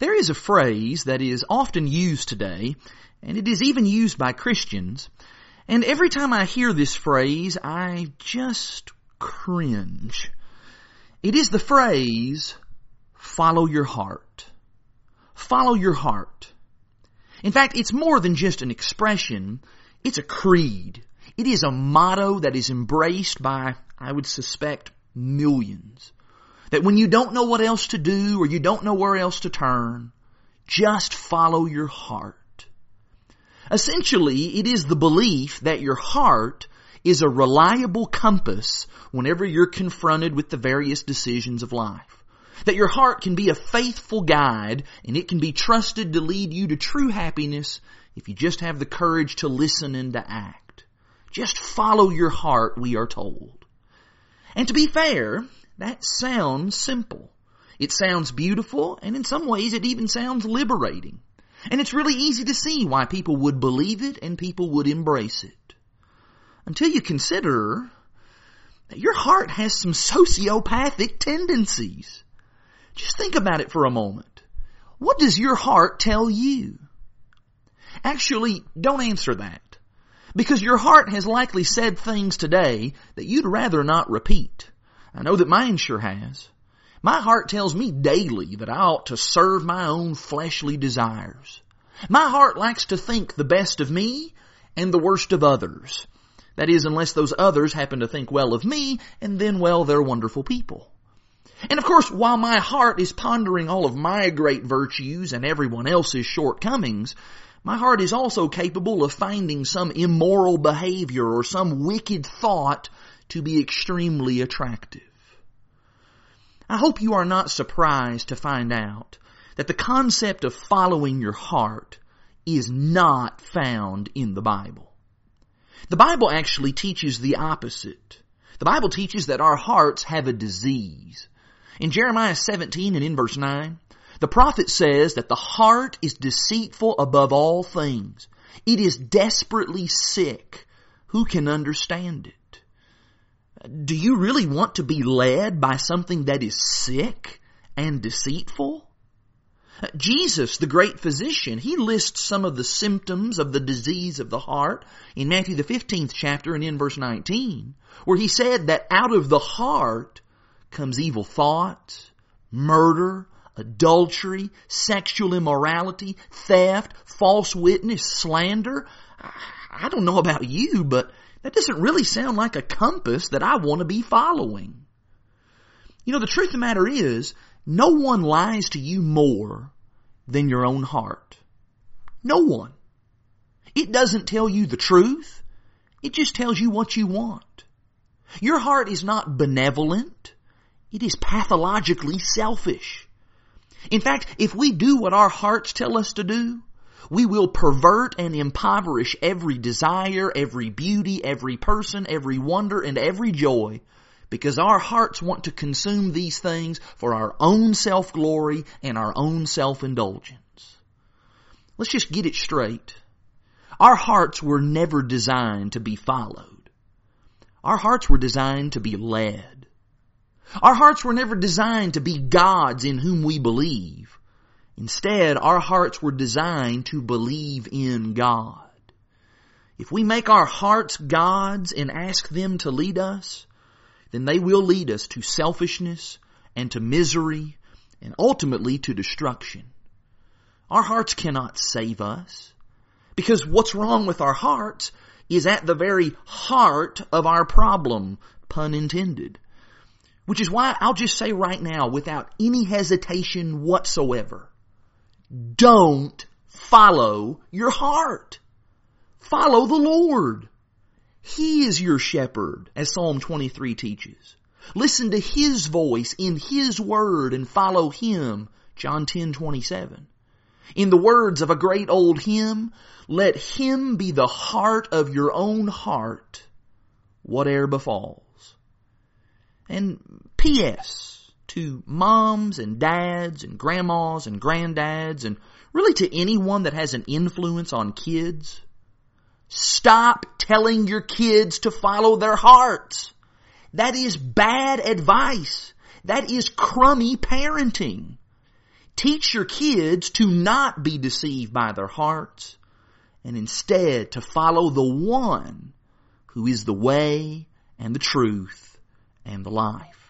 There is a phrase that is often used today, and it is even used by Christians, and every time I hear this phrase, I just cringe. It is the phrase, follow your heart. Follow your heart. In fact, it's more than just an expression, it's a creed. It is a motto that is embraced by, I would suspect, millions. That when you don't know what else to do or you don't know where else to turn, just follow your heart. Essentially, it is the belief that your heart is a reliable compass whenever you're confronted with the various decisions of life. That your heart can be a faithful guide and it can be trusted to lead you to true happiness if you just have the courage to listen and to act. Just follow your heart, we are told. And to be fair, that sounds simple. It sounds beautiful, and in some ways it even sounds liberating. And it's really easy to see why people would believe it and people would embrace it. Until you consider that your heart has some sociopathic tendencies. Just think about it for a moment. What does your heart tell you? Actually, don't answer that. Because your heart has likely said things today that you'd rather not repeat. I know that mine sure has. My heart tells me daily that I ought to serve my own fleshly desires. My heart likes to think the best of me and the worst of others. That is, unless those others happen to think well of me, and then, well, they're wonderful people. And of course, while my heart is pondering all of my great virtues and everyone else's shortcomings, my heart is also capable of finding some immoral behavior or some wicked thought to be extremely attractive. I hope you are not surprised to find out that the concept of following your heart is not found in the Bible. The Bible actually teaches the opposite. The Bible teaches that our hearts have a disease. In Jeremiah 17 and in verse 9, the prophet says that the heart is deceitful above all things. It is desperately sick. Who can understand it? Do you really want to be led by something that is sick and deceitful? Jesus, the great physician, he lists some of the symptoms of the disease of the heart in Matthew the 15th chapter and in verse 19, where he said that out of the heart comes evil thoughts, murder, adultery, sexual immorality, theft, false witness, slander. I don't know about you, but that doesn't really sound like a compass that I want to be following. You know, the truth of the matter is, no one lies to you more than your own heart. No one. It doesn't tell you the truth. It just tells you what you want. Your heart is not benevolent. It is pathologically selfish. In fact, if we do what our hearts tell us to do, we will pervert and impoverish every desire, every beauty, every person, every wonder, and every joy because our hearts want to consume these things for our own self-glory and our own self-indulgence. Let's just get it straight. Our hearts were never designed to be followed. Our hearts were designed to be led. Our hearts were never designed to be gods in whom we believe. Instead, our hearts were designed to believe in God. If we make our hearts gods and ask them to lead us, then they will lead us to selfishness and to misery and ultimately to destruction. Our hearts cannot save us because what's wrong with our hearts is at the very heart of our problem, pun intended. Which is why I'll just say right now without any hesitation whatsoever, don't follow your heart. Follow the Lord. He is your shepherd, as Psalm 23 teaches. Listen to His voice in His word and follow Him, John 10, 27. In the words of a great old hymn, let Him be the heart of your own heart, whate'er befalls. And P.S to moms and dads and grandmas and granddads and really to anyone that has an influence on kids. Stop telling your kids to follow their hearts. That is bad advice. That is crummy parenting. Teach your kids to not be deceived by their hearts and instead to follow the one who is the way and the truth and the life.